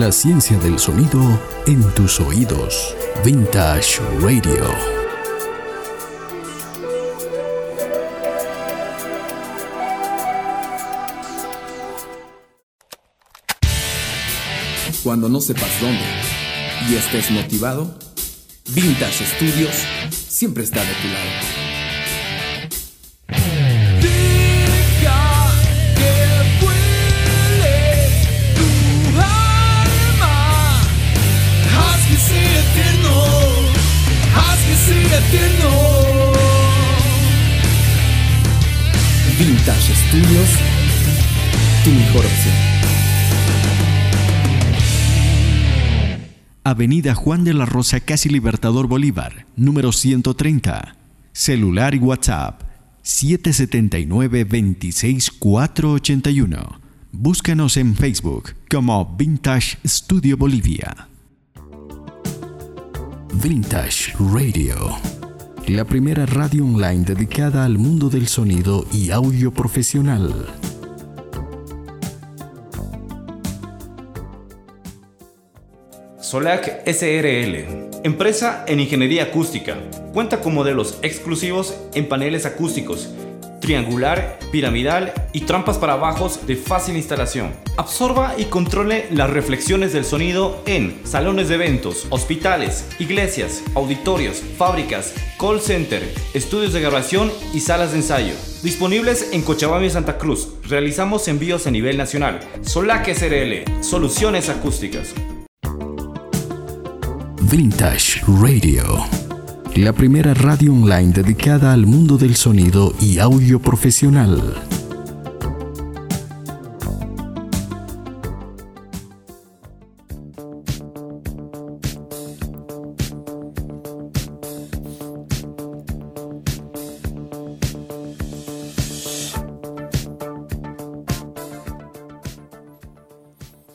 La ciencia del sonido en tus oídos. Vintage Radio. Cuando no sepas dónde y estés motivado, Vintage Studios siempre está de tu lado. Vintage Studios, tu mejor opción. Avenida Juan de la Rosa, casi Libertador Bolívar, número 130. Celular y WhatsApp 779-26481. Búscanos en Facebook como Vintage Studio Bolivia. Vintage Radio la primera radio online dedicada al mundo del sonido y audio profesional. Solac SRL, empresa en ingeniería acústica, cuenta con modelos exclusivos en paneles acústicos triangular, piramidal y trampas para bajos de fácil instalación. Absorba y controle las reflexiones del sonido en salones de eventos, hospitales, iglesias, auditorios, fábricas, call center, estudios de grabación y salas de ensayo. Disponibles en Cochabamba y Santa Cruz. Realizamos envíos a nivel nacional. Solac SRL, soluciones acústicas. Vintage Radio la primera radio online dedicada al mundo del sonido y audio profesional.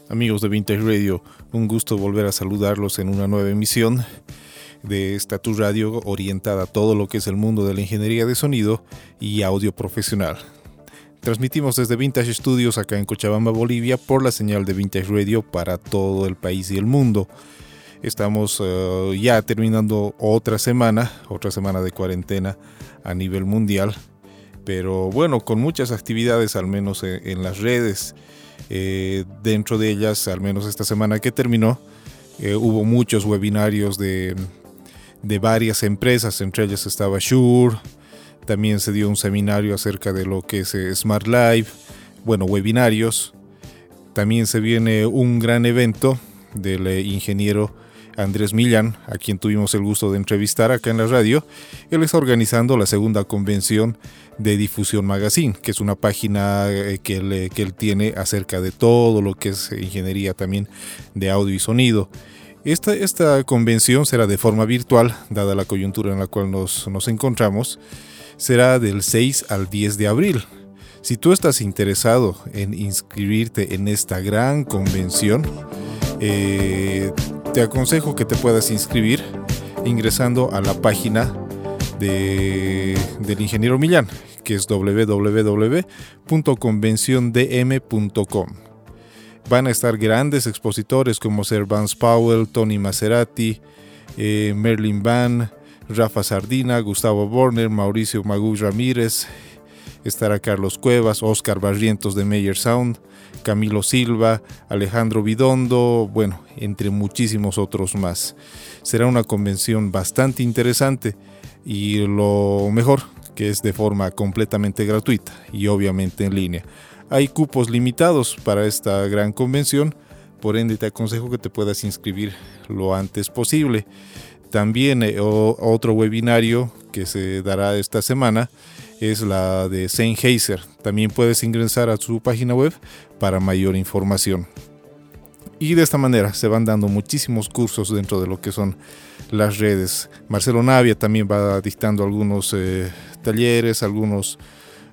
Amigos de Vintage Radio, un gusto volver a saludarlos en una nueva emisión de esta tu radio orientada a todo lo que es el mundo de la ingeniería de sonido y audio profesional. Transmitimos desde Vintage Studios acá en Cochabamba, Bolivia, por la señal de Vintage Radio para todo el país y el mundo. Estamos eh, ya terminando otra semana, otra semana de cuarentena a nivel mundial, pero bueno, con muchas actividades, al menos en, las redes. Eh, dentro de ellas, al menos esta semana que terminó, eh, hubo muchos webinarios de de varias empresas, entre ellas estaba Shure, también se dio un seminario acerca de lo que es eh, Smart Life, bueno, webinarios. También se viene un gran evento del eh, ingeniero Andrés Millán, a quien tuvimos el gusto de entrevistar acá en la radio. Él está organizando la segunda convención de Difusión Magazine, que es una página eh, que él, que él tiene acerca de todo lo que es ingeniería también de audio y sonido. Esta, esta convención será de forma virtual, dada la coyuntura en la cual nos, encontramos. Será del 6 al 10 de abril. Si tú estás interesado en inscribirte en esta gran convención, eh, te aconsejo que te puedas inscribir ingresando a la página de, del ingeniero Millán, que es www.convenciondm.com. Van a estar grandes expositores como Sir Vance Powell, Tony Maserati, eh, Merlin Van, Rafa Sardina, Gustavo Borner, Mauricio Magú Ramírez, estará Carlos Cuevas, Oscar Barrientos de Meyer Sound, Camilo Silva, Alejandro Bidondo, bueno, entre muchísimos otros más. Será una convención bastante interesante y lo mejor que es de forma completamente gratuita y obviamente en línea. Hay cupos limitados para esta gran convención, por ende te aconsejo que te puedas inscribir lo antes posible. También eh, otro webinario que se dará esta semana es la de Sennheiser. También puedes ingresar a su página web para mayor información. Y de esta manera se van dando muchísimos cursos dentro de lo que son las redes. Marcelo Navia también va dictando algunos eh, talleres, algunos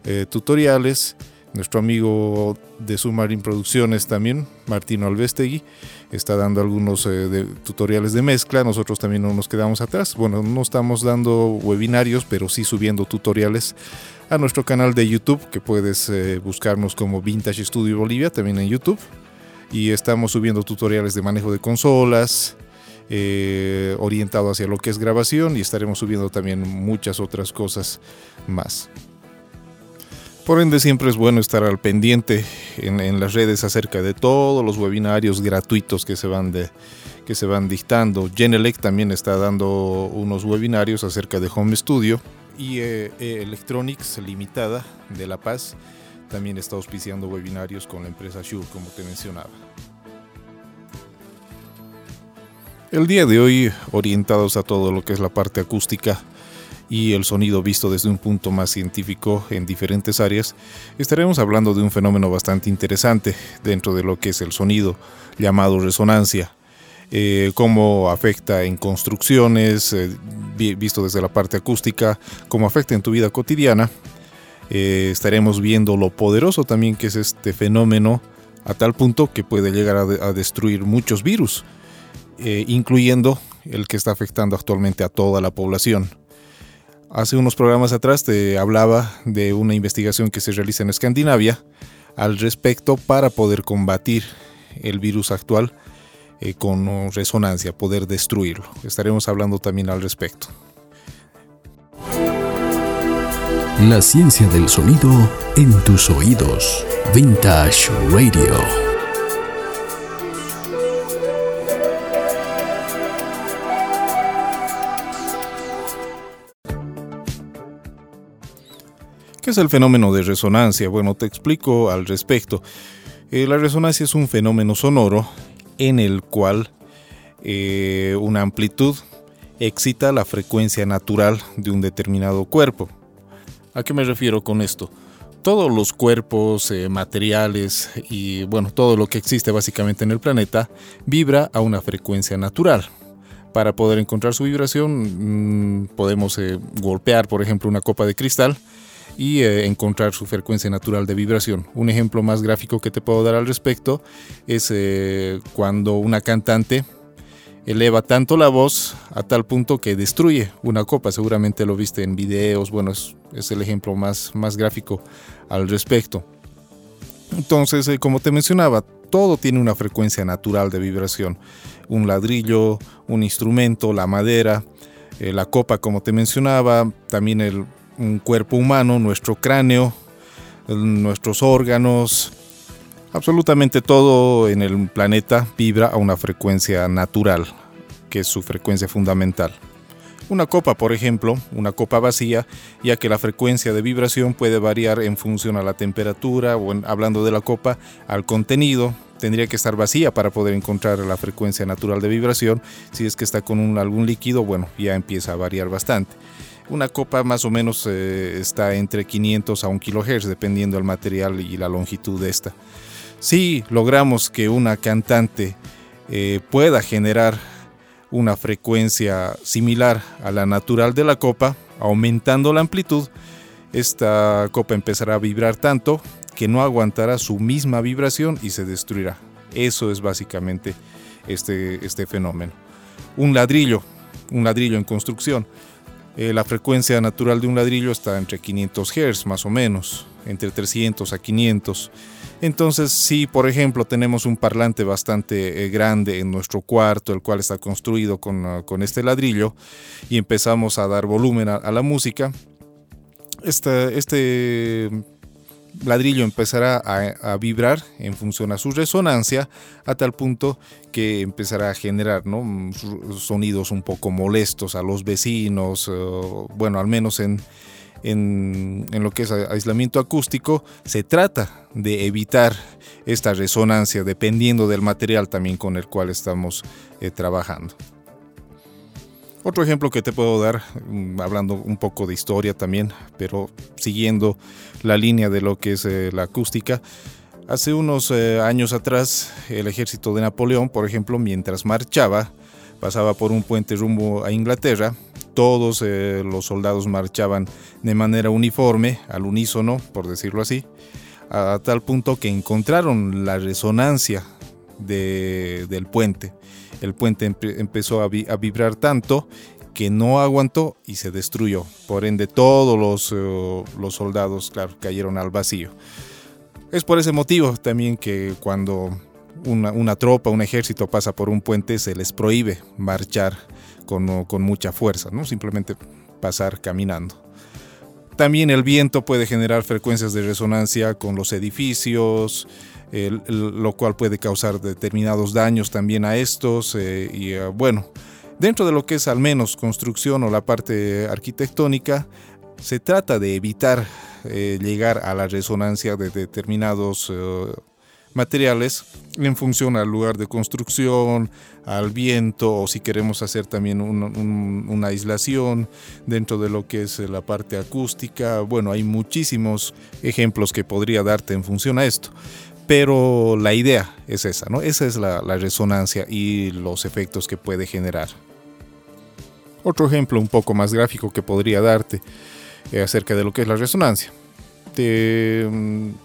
eh, tutoriales nuestro amigo de Submarine Producciones también, Martino Alvestegui, está dando algunos eh, tutoriales de mezcla. Nosotros también no nos quedamos atrás. Bueno, no estamos dando webinarios, pero sí subiendo tutoriales a nuestro canal de YouTube, que puedes eh, buscarnos como Vintage Studio Bolivia, también en YouTube. y estamos subiendo tutoriales de manejo de consolas, eh, orientado hacia lo que es grabación y estaremos subiendo también muchas otras cosas más. Por ende, siempre es bueno estar al pendiente en, las redes acerca de todos los webinarios gratuitos que se van, que se van dictando. Genelec también está dando unos webinarios acerca de Home Studio y eh, eh, Electronics Limitada de La Paz también está auspiciando webinarios con la empresa Shure, como te mencionaba. El día de hoy, orientados a todo lo que es la parte acústica, y el sonido visto desde un punto más científico en diferentes áreas, estaremos hablando de un fenómeno bastante interesante dentro de lo que es el sonido llamado resonancia. Eh, cómo afecta en construcciones, eh, visto desde la parte acústica, cómo afecta en tu vida cotidiana. Eh, estaremos viendo lo poderoso también que es este fenómeno a tal punto que puede llegar a, destruir muchos virus, incluyendo el que está afectando actualmente a toda la población. Hace unos programas atrás te hablaba de una investigación que se realiza en Escandinavia al respecto para poder combatir el virus actual eh, con resonancia, poder destruirlo. Estaremos hablando también al respecto. La ciencia del sonido en tus oídos. Vintage Radio. ¿Qué es el fenómeno de resonancia? Bueno, te explico al respecto. Eh, la resonancia es un fenómeno sonoro en el cual eh, una amplitud excita la frecuencia natural de un determinado cuerpo. ¿A qué me refiero con esto? Todos los cuerpos, eh, materiales y bueno, todo lo que existe básicamente en el planeta vibra a una frecuencia natural. Para poder encontrar su vibración mm, podemos golpear, por ejemplo, una copa de cristal y eh, encontrar su frecuencia natural de vibración. Un ejemplo más gráfico que te puedo dar al respecto es eh, cuando una cantante eleva tanto la voz a tal punto que destruye una copa. Seguramente lo viste en videos, bueno, es, el ejemplo más, más gráfico al respecto. Entonces, eh, como te mencionaba, todo tiene una frecuencia natural de vibración. Un ladrillo, un instrumento, la madera, la copa, como te mencionaba, también el, un cuerpo humano, nuestro cráneo, nuestros órganos, absolutamente todo en el planeta vibra a una frecuencia natural, que es su frecuencia fundamental. Una copa, por ejemplo, una copa vacía, ya que la frecuencia de vibración puede variar en función a la temperatura o hablando de la copa, al contenido, tendría que estar vacía para poder encontrar la frecuencia natural de vibración. Si es que está con algún líquido, bueno, ya empieza a variar bastante. Una copa más o menos eh, está entre 500 a 1 kHz, dependiendo del material y la longitud de esta. Si logramos que una cantante eh, pueda generar una frecuencia similar a la natural de la copa, aumentando la amplitud, esta copa empezará a vibrar tanto que no aguantará su misma vibración y se destruirá. Eso es básicamente este, este fenómeno. Un ladrillo, un ladrillo en construcción, eh, la frecuencia natural de un ladrillo está entre 500 Hz más o menos, entre 300 a 500. Entonces, si por ejemplo tenemos un parlante bastante eh, grande en nuestro cuarto, el cual está construido con, ah, este ladrillo, y empezamos a dar volumen a, la música, este ladrillo empezará a, vibrar en función a su resonancia a tal punto que empezará a generar sonidos un poco molestos a los vecinos, bueno, al menos en, en, lo que es aislamiento acústico, se trata de evitar esta resonancia dependiendo del material también con el cual estamos eh, trabajando. Otro ejemplo que te puedo dar, mm, hablando un poco de historia también, pero siguiendo la línea de lo que es eh, la acústica, hace unos eh, años atrás el ejército de Napoleón, por ejemplo, mientras marchaba, pasaba por un puente rumbo a Inglaterra, todos eh, los soldados marchaban de manera uniforme, al unísono, por decirlo así, a tal punto que encontraron la resonancia del puente el puente empezó a, vibrar tanto que no aguantó y se destruyó. Por ende, todos los, eh, los soldados, claro, cayeron al vacío. Es por ese motivo también que cuando una, tropa, un ejército pasa por un puente, se les prohíbe marchar con, con mucha fuerza, ¿no? simplemente pasar caminando. También el viento puede generar frecuencias de resonancia con los edificios, lo cual puede causar determinados daños también a estos. Eh, y eh, bueno, dentro de lo que es al menos construcción o la parte arquitectónica, se trata de evitar eh, llegar a la resonancia de determinados materiales en función al lugar de construcción, al viento o si queremos hacer también una aislación dentro de lo que es la parte acústica. Bueno, hay muchísimos ejemplos que podría darte en función a esto. Pero la idea es esa, ¿no? Esa es la, resonancia y los efectos que puede generar. Otro ejemplo un poco más gráfico que podría darte eh, acerca de lo que es la resonancia te,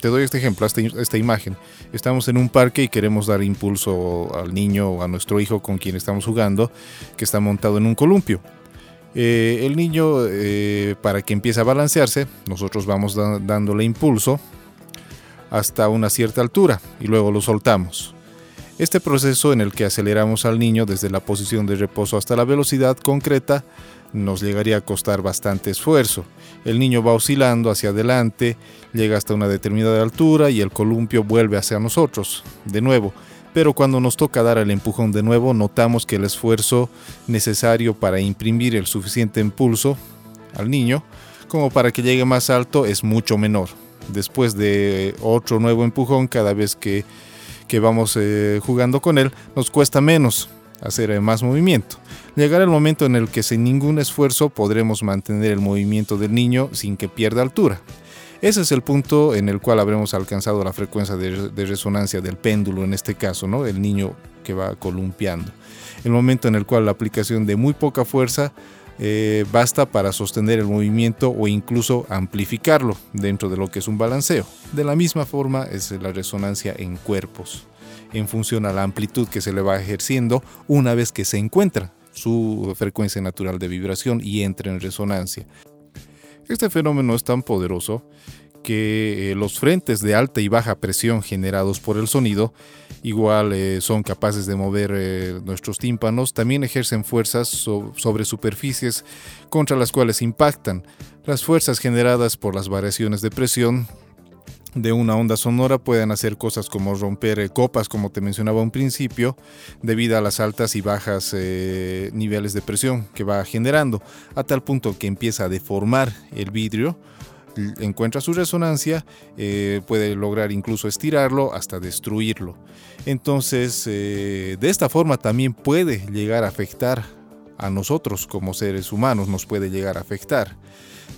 doy este ejemplo, esta, imagen. Estamos en un parque y queremos dar impulso al niño o a nuestro hijo con quien estamos jugando, que está montado en un columpio. Eh, el niño, eh, para que empiece a balancearse, nosotros vamos dándole impulso hasta una cierta altura y luego lo soltamos. Este proceso en el que aceleramos al niño desde la posición de reposo hasta la velocidad concreta nos llegaría a costar bastante esfuerzo. El niño va oscilando hacia adelante, llega hasta una determinada altura y el columpio vuelve hacia nosotros, de nuevo. Pero cuando nos toca dar el empujón de nuevo, notamos que el esfuerzo necesario para imprimir el suficiente impulso al niño como para que llegue más alto es mucho menor. Después de otro nuevo empujón, cada vez que, vamos eh, jugando con él, nos cuesta menos hacer más movimiento. Llegará el momento en el que sin ningún esfuerzo podremos mantener el movimiento del niño sin que pierda altura. Ese es el punto en el cual habremos alcanzado la frecuencia de, resonancia del péndulo, en este caso, ¿no? el niño que va columpiando. El momento en el cual la aplicación de muy poca fuerza eh, basta para sostener el movimiento o incluso amplificarlo dentro de lo que es un balanceo. De la misma forma es la resonancia en cuerpos en función a la amplitud que se le va ejerciendo una vez que se encuentra su frecuencia natural de vibración y entra en resonancia. Este fenómeno es tan poderoso que eh, los frentes de alta y baja presión generados por el sonido igual eh, son capaces de mover eh, nuestros tímpanos, también ejercen fuerzas sobre superficies contra las cuales impactan. Las fuerzas generadas por las variaciones de presión de una onda sonora pueden hacer cosas como romper copas, como te mencionaba un principio, debido a las altas y bajas niveles de presión que va generando, a tal punto que empieza a deformar el vidrio, encuentra su resonancia, eh, puede lograr incluso estirarlo hasta destruirlo. Entonces, de esta forma también puede llegar a afectar a nosotros como seres humanos, nos puede llegar a afectar.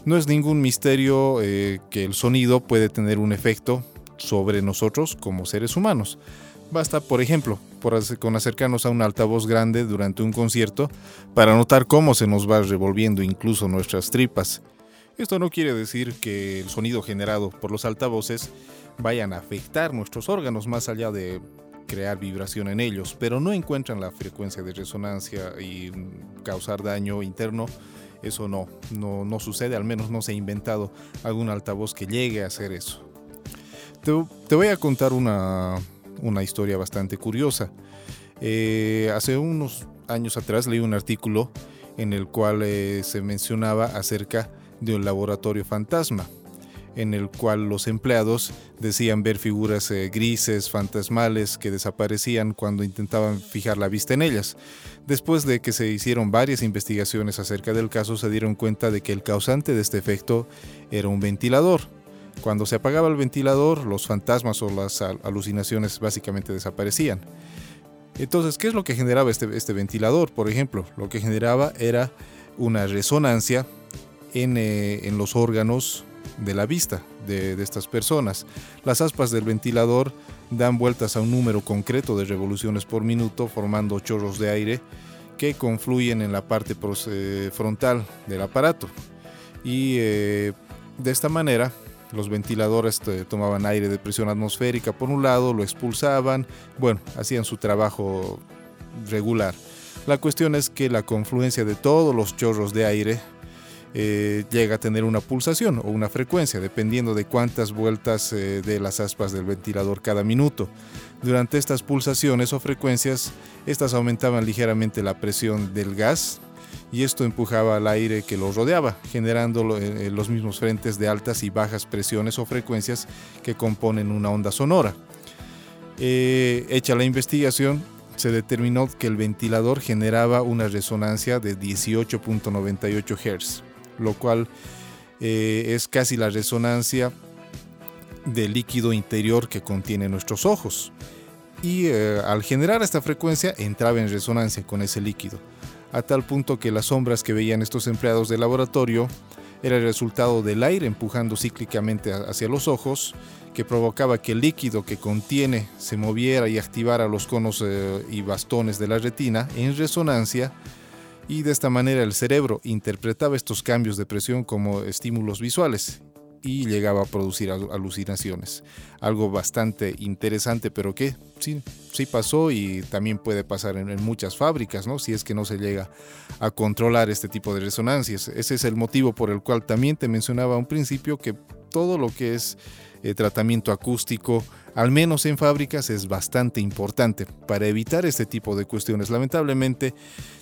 No es ningún misterio eh, que el sonido puede tener un efecto sobre nosotros como seres humanos. Basta, por ejemplo, con acercarnos a un altavoz grande durante un concierto para notar cómo se nos va revolviendo incluso nuestras tripas. Esto no quiere decir que el sonido generado por los altavoces vayan a afectar nuestros órganos más allá de crear vibración en ellos, pero no encuentran la frecuencia de resonancia y causar daño interno eso no, no, sucede, al menos no se ha inventado algún altavoz que llegue a hacer eso. Te, voy a contar una, historia bastante curiosa. Eh, hace unos años atrás leí un artículo en el cual eh, se mencionaba acerca de un laboratorio fantasma en el cual los empleados decían ver figuras eh, grises, fantasmales, que desaparecían cuando intentaban fijar la vista en ellas. Después de que se hicieron varias investigaciones acerca del caso, se dieron cuenta de que el causante de este efecto era un ventilador. Cuando se apagaba el ventilador, los fantasmas o las alucinaciones básicamente desaparecían. Entonces, ¿qué es lo que generaba este, este ventilador? Por ejemplo, lo que generaba era una resonancia en, eh, en los órganos de la vista de, estas personas. Las aspas del ventilador dan vueltas a un número concreto de revoluciones por minuto formando chorros de aire que confluyen en la parte frontal del aparato. Y eh, de esta manera los ventiladores eh, tomaban aire de presión atmosférica por un lado, lo expulsaban, bueno, hacían su trabajo regular. La cuestión es que la confluencia de todos los chorros de aire eh, llega a tener una pulsación o una frecuencia, dependiendo de cuántas vueltas eh, de las aspas del ventilador cada minuto. Durante estas pulsaciones o frecuencias, estas aumentaban ligeramente la presión del gas y esto empujaba al aire que lo rodeaba, generando eh, los mismos frentes de altas y bajas presiones o frecuencias que componen una onda sonora. hecha la investigación, se determinó que el ventilador generaba una resonancia de 18.98 Hz lo cual eh, es casi la resonancia del líquido interior que contiene nuestros ojos. Y eh, al generar esta frecuencia entraba en resonancia con ese líquido, a tal punto que las sombras que veían estos empleados del laboratorio era el resultado del aire empujando cíclicamente hacia los ojos, que provocaba que el líquido que contiene se moviera y activara los conos eh, y bastones de la retina en resonancia y de esta manera el cerebro interpretaba estos cambios de presión como estímulos visuales y llegaba a producir alucinaciones. Algo bastante interesante, pero que sí, sí pasó y también puede pasar en, muchas fábricas, ¿no? Si es que no se llega a controlar este tipo de resonancias. Ese es el motivo por el cual también te mencionaba a un principio que todo lo que es eh, tratamiento acústico, al menos en fábricas, es bastante importante para evitar este tipo de cuestiones. Lamentablemente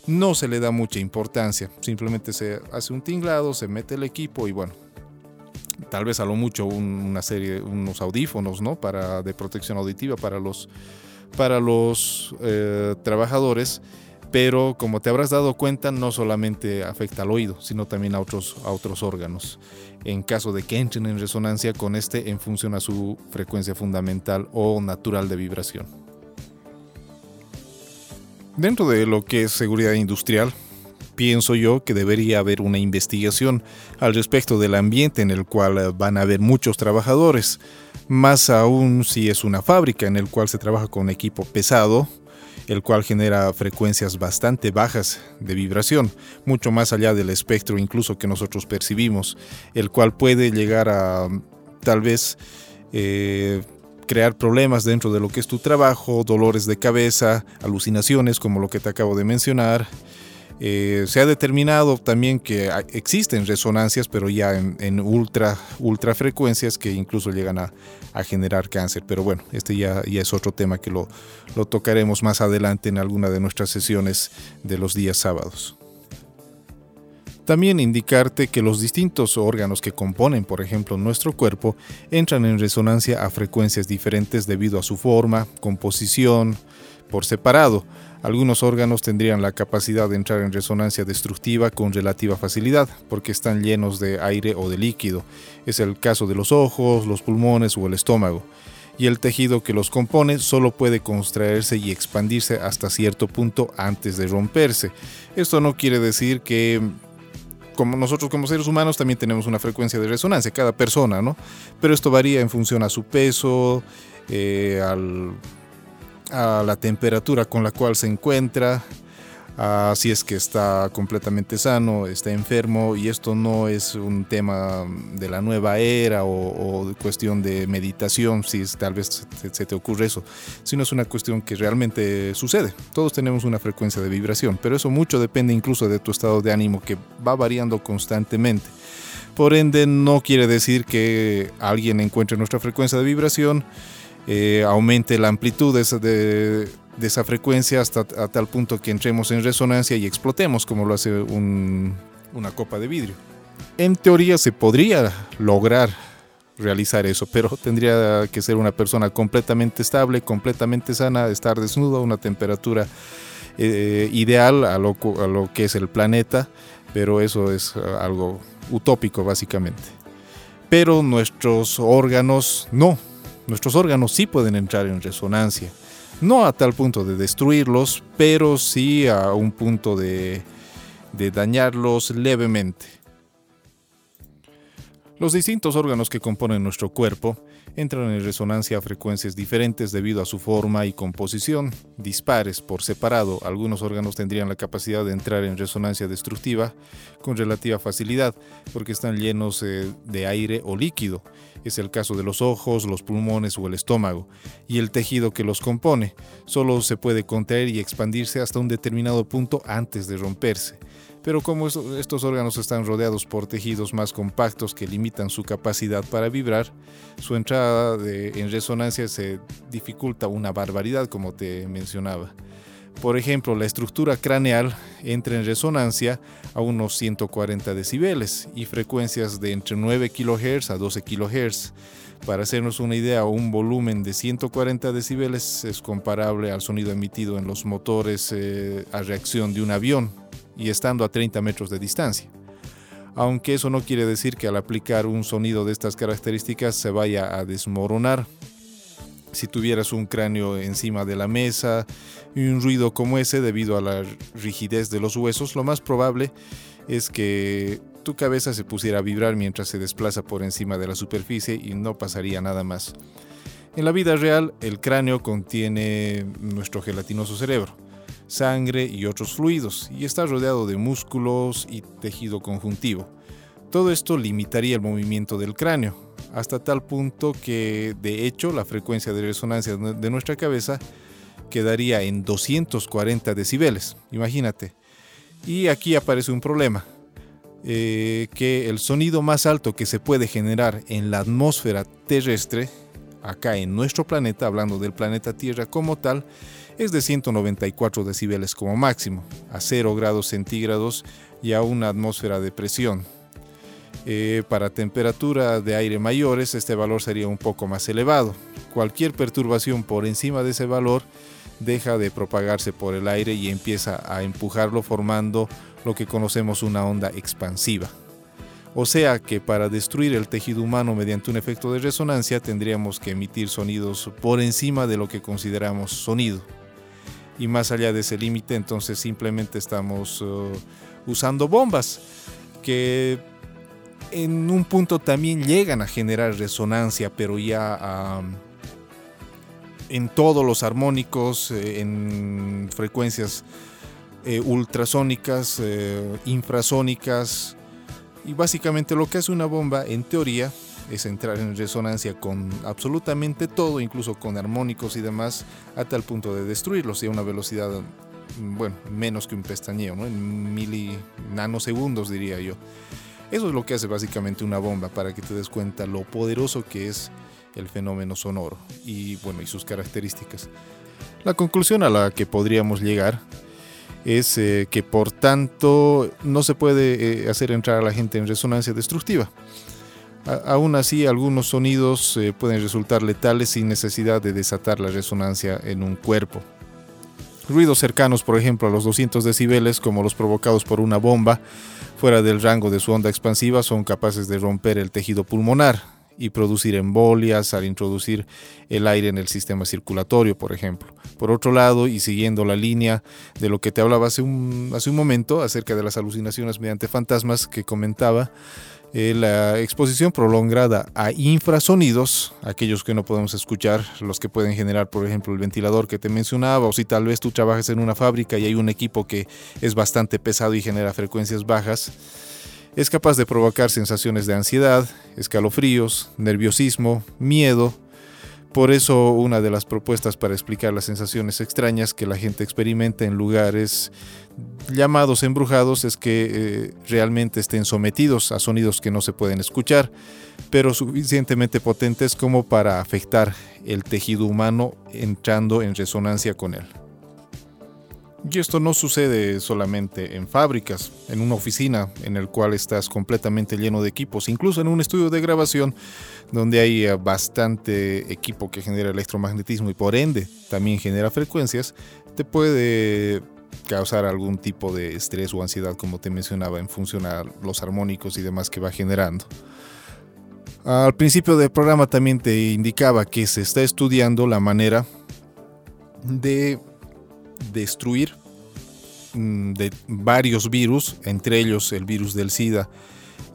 no se le da mucha importancia, simplemente se hace un tinglado, se mete el equipo y bueno, tal vez a lo mucho una serie, unos audífonos, ¿no? Para, de protección auditiva para los, para los eh, trabajadores pero como te habrás dado cuenta no solamente afecta al oído, sino también a otros, a otros órganos en caso de que entren en resonancia con este en función a su frecuencia fundamental o natural de vibración. Dentro de lo que es seguridad industrial, pienso yo que debería haber una investigación al respecto del ambiente en el cual van a haber muchos trabajadores, más aún si es una fábrica en el cual se trabaja con equipo pesado, el cual genera frecuencias bastante bajas de vibración, mucho más allá del espectro incluso que nosotros percibimos, el cual puede llegar a tal vez eh, crear problemas dentro de lo que es tu trabajo, dolores de cabeza, alucinaciones como lo que te acabo de mencionar, eh, se ha determinado también que existen resonancias, pero ya en, ultra, frecuencias que incluso llegan a, generar cáncer. Pero bueno, este ya, ya es otro tema que lo, lo tocaremos más adelante en alguna de nuestras sesiones de los días sábados. También indicarte que los distintos órganos que componen, por ejemplo, nuestro cuerpo, entran en resonancia a frecuencias diferentes debido a su forma, composición, por separado. Algunos órganos tendrían la capacidad de entrar en resonancia destructiva con relativa facilidad, porque están llenos de aire o de líquido. Es el caso de los ojos, los pulmones o el estómago. Y el tejido que los compone solo puede contraerse y expandirse hasta cierto punto antes de romperse. Esto no quiere decir que como nosotros como seres humanos también tenemos una frecuencia de resonancia, cada persona, ¿no? Pero esto varía en función a su peso, eh, al a la temperatura con la cual se encuentra, si es que está completamente sano, está enfermo, y esto no es un tema de la nueva era o, cuestión de meditación, si tal vez se, te ocurre eso, sino es una cuestión que realmente sucede. Todos tenemos una frecuencia de vibración, pero eso mucho depende incluso de tu estado de ánimo que va variando constantemente. Por ende, no quiere decir que alguien encuentre nuestra frecuencia de vibración eh, aumente la amplitud de esa, frecuencia hasta tal punto que entremos en resonancia y explotemos como lo hace una copa de vidrio. En teoría se podría lograr realizar eso, pero tendría que ser una persona completamente estable, completamente sana, estar desnudo a una temperatura eh, ideal a lo, a lo que es el planeta, pero eso es algo utópico básicamente. Pero nuestros órganos no, Nuestros órganos sí pueden entrar en resonancia, no a tal punto de destruirlos, pero sí a un punto de, de dañarlos levemente. Los distintos órganos que componen nuestro cuerpo entran en resonancia a frecuencias diferentes debido a su forma y composición, dispares por separado. Algunos órganos tendrían la capacidad de entrar en resonancia destructiva con relativa facilidad porque están llenos eh, de aire o líquido. Es el caso de los ojos, los pulmones o el estómago. Y el tejido que los compone solo se puede contraer y expandirse hasta un determinado punto antes de romperse pero como estos órganos están rodeados por tejidos más compactos que limitan su capacidad para vibrar, su entrada en resonancia se dificulta una barbaridad, como te mencionaba. Por ejemplo, la estructura craneal entra en resonancia a unos 140 decibeles y frecuencias de entre 9 kHz a 12 kHz. Para hacernos una idea, un volumen de 140 decibeles es comparable al sonido emitido en los motores eh, a reacción de un avión, y estando a 30 metros de distancia. Aunque eso no quiere decir que al aplicar un sonido de estas características se vaya a desmoronar. Si tuvieras un cráneo encima de la mesa y un ruido como ese debido a la rigidez de los huesos, lo más probable es que tu cabeza se pusiera a vibrar mientras se desplaza por encima de la superficie y no pasaría nada más. En la vida real, el cráneo contiene nuestro gelatinoso cerebro sangre y otros fluidos, y está rodeado de músculos y tejido conjuntivo. Todo esto limitaría el movimiento del cráneo, hasta tal punto que, de hecho, la frecuencia de resonancia de nuestra cabeza quedaría en 240 decibeles, imagínate. Y aquí aparece un problema, eh, que el sonido más alto que se puede generar en la atmósfera terrestre, acá en nuestro planeta, hablando del planeta Tierra como tal, es de 194 decibeles como máximo, a 0 grados centígrados y a una atmósfera de presión. Eh, para temperatura de aire mayores este valor sería un poco más elevado. Cualquier perturbación por encima de ese valor deja de propagarse por el aire y empieza a empujarlo formando lo que conocemos una onda expansiva. O sea que para destruir el tejido humano mediante un efecto de resonancia tendríamos que emitir sonidos por encima de lo que consideramos sonido y más allá de ese límite entonces simplemente estamos uh, usando bombas que en un punto también llegan a generar resonancia pero ya en todos los armónicos eh, en frecuencias eh, ultrasónicas eh, infrasónicas y básicamente lo que hace una bomba en teoría es entrar en resonancia con absolutamente todo, incluso con armónicos y demás, a tal punto de destruirlos y a una velocidad, bueno, menos que un pestañeo, en mili nanosegundos diría yo. Eso es lo que hace básicamente una bomba, para que te des cuenta lo poderoso que es el fenómeno sonoro y, bueno, y sus características. La conclusión a la que podríamos llegar es eh, que por tanto no se puede eh, hacer entrar a la gente en resonancia destructiva aún así, algunos sonidos eh, pueden resultar letales sin necesidad de desatar la resonancia en un cuerpo. Ruidos cercanos, por ejemplo, a los 200 decibeles, como los provocados por una bomba, fuera del rango de su onda expansiva, son capaces de romper el tejido pulmonar y producir embolias al introducir el aire en el sistema circulatorio, por ejemplo. Por otro lado, y siguiendo la línea de lo que te hablaba hace un, hace un momento acerca de las alucinaciones mediante fantasmas que comentaba, eh, la exposición prolongada a infrasonidos, aquellos que no podemos escuchar, los que pueden generar, por ejemplo, el ventilador que te mencionaba, o si tal vez tú trabajas en una fábrica y hay un equipo que es bastante pesado y genera frecuencias bajas, es capaz de provocar sensaciones de ansiedad, escalofríos, nerviosismo, miedo, por eso una de las propuestas para explicar las sensaciones extrañas que la gente experimenta en lugares llamados embrujados es que eh, realmente estén sometidos a sonidos que no se pueden escuchar, pero suficientemente potentes como para afectar el tejido humano entrando en resonancia con él. Y esto no sucede solamente en fábricas, en una oficina en el cual estás completamente lleno de equipos, incluso en un estudio de grabación donde hay eh, bastante equipo que genera electromagnetismo y por ende también genera frecuencias, te puede causar algún tipo de estrés o ansiedad como te mencionaba en función a los armónicos y demás que va generando. Al principio del programa también te indicaba que se está estudiando la manera de destruir mm, de varios virus, entre ellos el virus del SIDA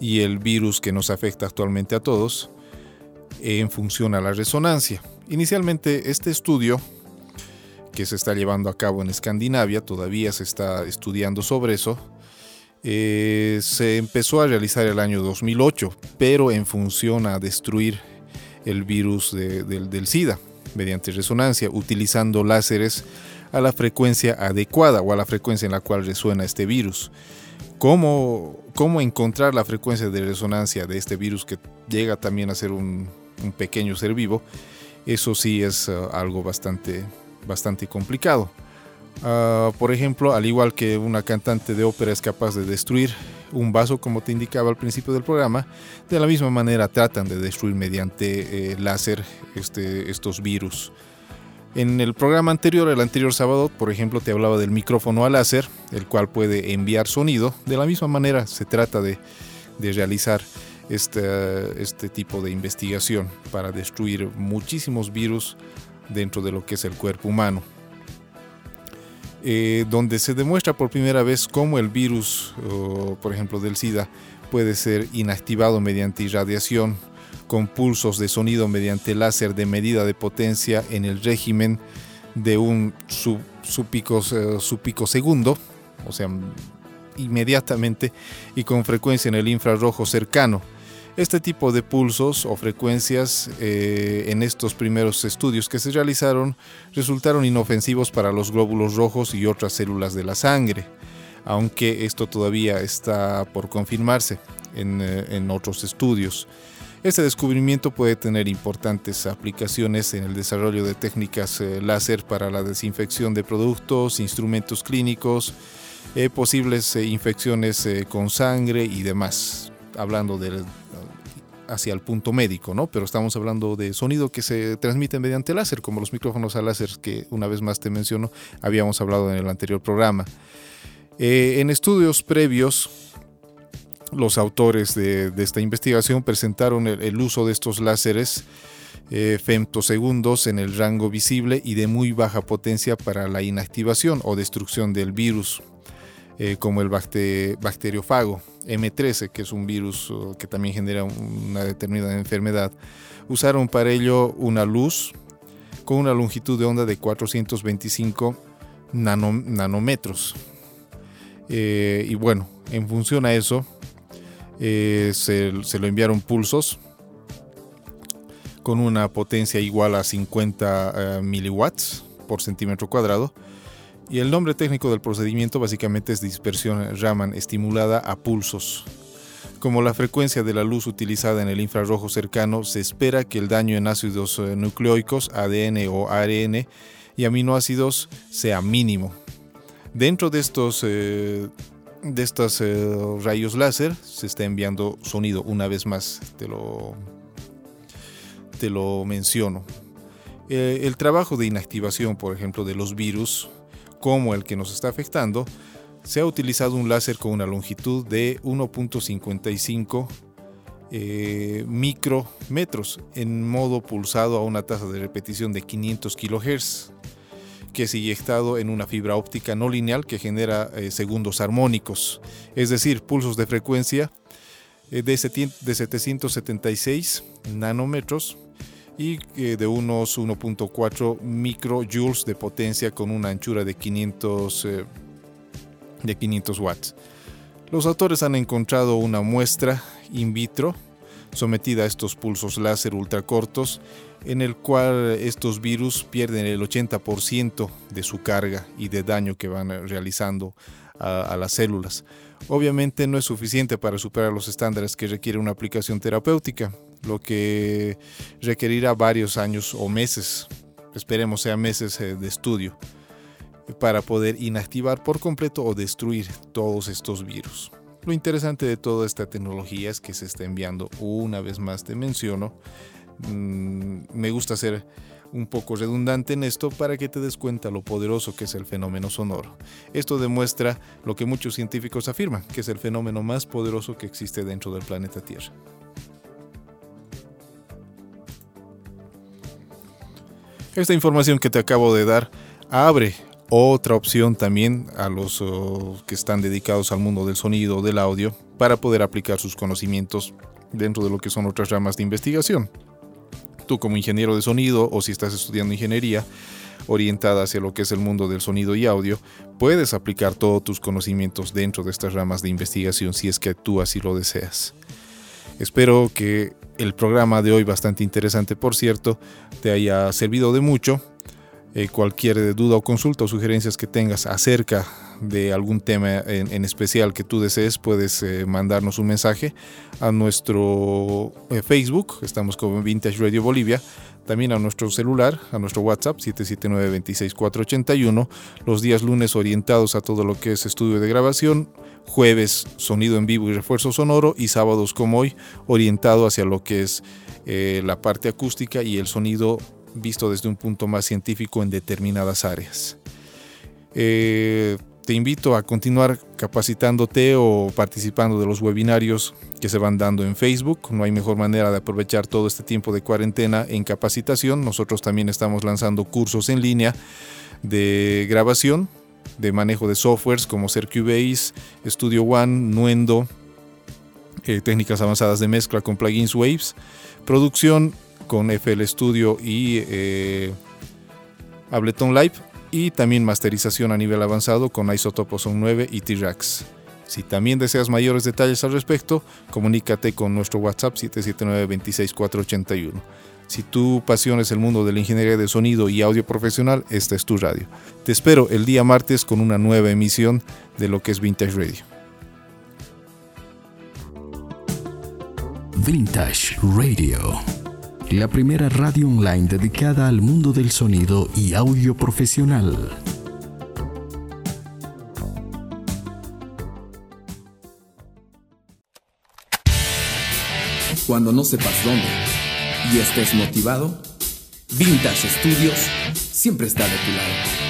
y el virus que nos afecta actualmente a todos, en función a la resonancia. Inicialmente este estudio que se está llevando a cabo en Escandinavia, todavía se está estudiando sobre eso, eh, se empezó a realizar el año 2008, pero en función a destruir el virus del SIDA mediante resonancia, utilizando láseres a la frecuencia adecuada o a la frecuencia en la cual resuena este virus. cómo, cómo encontrar la frecuencia de resonancia de este virus que llega también a ser un, pequeño ser vivo, eso sí es uh, algo bastante, bastante complicado. Uh, por ejemplo, al igual que una cantante de ópera es capaz de destruir un vaso, como te indicaba al principio del programa, de la misma manera tratan de destruir mediante eh, láser este, estos virus. En el programa anterior, el anterior sábado, por ejemplo, te hablaba del micrófono a láser, el cual puede enviar sonido. De la misma manera se trata de, realizar este, este tipo de investigación para destruir muchísimos virus dentro de lo que es el cuerpo humano. Eh, donde se demuestra por primera vez cómo el virus, por ejemplo, del SIDA, puede ser inactivado mediante irradiación con pulsos de sonido mediante láser de medida de potencia en el régimen de un sub, pico segundo, o sea, inmediatamente y con frecuencia en el infrarrojo cercano. Este tipo de pulsos o frecuencias eh, en estos primeros estudios que se realizaron resultaron inofensivos para los glóbulos rojos y otras células de la sangre, aunque esto todavía está por confirmarse en, eh, en otros estudios. Este descubrimiento puede tener importantes aplicaciones en el desarrollo de técnicas eh, láser para la desinfección de productos, instrumentos clínicos, eh, posibles eh, infecciones con sangre y demás, hablando del hacia el punto médico, ¿no? Pero estamos hablando de sonido que se transmite mediante láser, como los micrófonos a láser que una vez más te menciono, habíamos hablado en el anterior programa. en estudios previos, los autores de, esta investigación presentaron el, uso de estos láseres eh, femtosegundos en el rango visible y de muy baja potencia para la inactivación o destrucción del virus, eh, como el bacteriofago M13, que es un virus que también genera una determinada enfermedad. Usaron para ello una luz con una longitud de onda de 425 nanómetros. Eh, y bueno, en función a eso, eh, se, lo enviaron pulsos con una potencia igual a 50 eh, miliwatts por centímetro cuadrado. Y el nombre técnico del procedimiento básicamente es dispersión Raman estimulada a pulsos. Como la frecuencia de la luz utilizada en el infrarrojo cercano, se espera que el daño en ácidos eh, nucleoicos, ADN o ARN y aminoácidos sea mínimo. Dentro de estos de estos eh, rayos láser se está enviando sonido una vez más te lo te lo menciono. Eh, el trabajo de inactivación por ejemplo de los virus como el que nos está afectando se ha utilizado un láser con una longitud de 1.55 eh, micrometros en modo pulsado a una tasa de repetición de 500 kHz que es inyectado en una fibra óptica no lineal que genera eh, segundos armónicos, es decir, pulsos de frecuencia eh, de, 776 nanómetros y eh, de unos 1.4 microjoules de potencia con una anchura de 500, de 500 watts. Los autores han encontrado una muestra in vitro sometida a estos pulsos láser ultracortos en el cual estos virus pierden el 80% de su carga y de daño que van realizando a, las células. Obviamente no es suficiente para superar los estándares que requiere una aplicación terapéutica, lo que requerirá varios años o meses, esperemos sea meses eh, de estudio, para poder inactivar por completo o destruir todos estos virus. Lo interesante de toda esta tecnología es que se está enviando, una vez más te menciono, Mm, me gusta ser un poco redundante en esto para que te des cuenta lo poderoso que es el fenómeno sonoro. Esto demuestra lo que muchos científicos afirman, que es el fenómeno más poderoso que existe dentro del planeta Tierra. Esta información que te acabo de dar abre otra opción también a los oh, que están dedicados al mundo del sonido, del audio, para poder aplicar sus conocimientos dentro de lo que son otras ramas de investigación tú como ingeniero de sonido o si estás estudiando ingeniería orientada hacia lo que es el mundo del sonido y audio, puedes aplicar todos tus conocimientos dentro de estas ramas de investigación si es que tú así lo deseas. Espero que el programa de hoy, bastante interesante por cierto, te haya servido de mucho. Eh, cualquier duda o consulta o sugerencias que tengas acerca de algún tema en, especial que tú desees, puedes eh, mandarnos un mensaje a nuestro eh, Facebook, estamos como Vintage Radio Bolivia, también a nuestro celular, a nuestro WhatsApp 779-26481, los días lunes orientados a todo lo que es estudio de grabación, jueves sonido en vivo y refuerzo sonoro y sábados como hoy orientado hacia lo que es eh, la parte acústica y el sonido visto desde un punto más científico en determinadas áreas. Te invito a continuar capacitándote o participando de los webinarios que se van dando en Facebook. No hay mejor manera de aprovechar todo este tiempo de cuarentena en capacitación. Nosotros también estamos lanzando cursos en línea de grabación, de manejo de softwares como ser Cubase, Studio One, Nuendo, eh, técnicas avanzadas de mezcla con plugins Waves, producción con FL Studio y eh, Ableton Live y también masterización a nivel avanzado con Isotope Ozone 9 y T-Rax. Si también deseas mayores detalles al respecto, comunícate con nuestro WhatsApp 779-26481. Si tu pasión es el mundo de la ingeniería de sonido y audio profesional, esta es tu radio. Te espero el día martes con una nueva emisión de lo que es Vintage Radio. Vintage Radio la primera radio online dedicada al mundo del sonido y audio profesional. Cuando no sepas dónde y estés motivado, Vintage Studios siempre está de tu lado.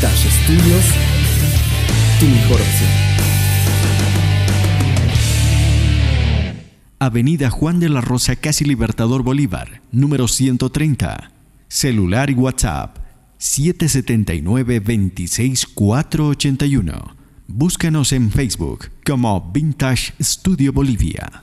Vintage Studios, tu mejor opción. Avenida Juan de la Rosa, casi Libertador Bolívar, número 130. Celular y WhatsApp 779-26481. Búscanos en Facebook como Vintage Studio Bolivia.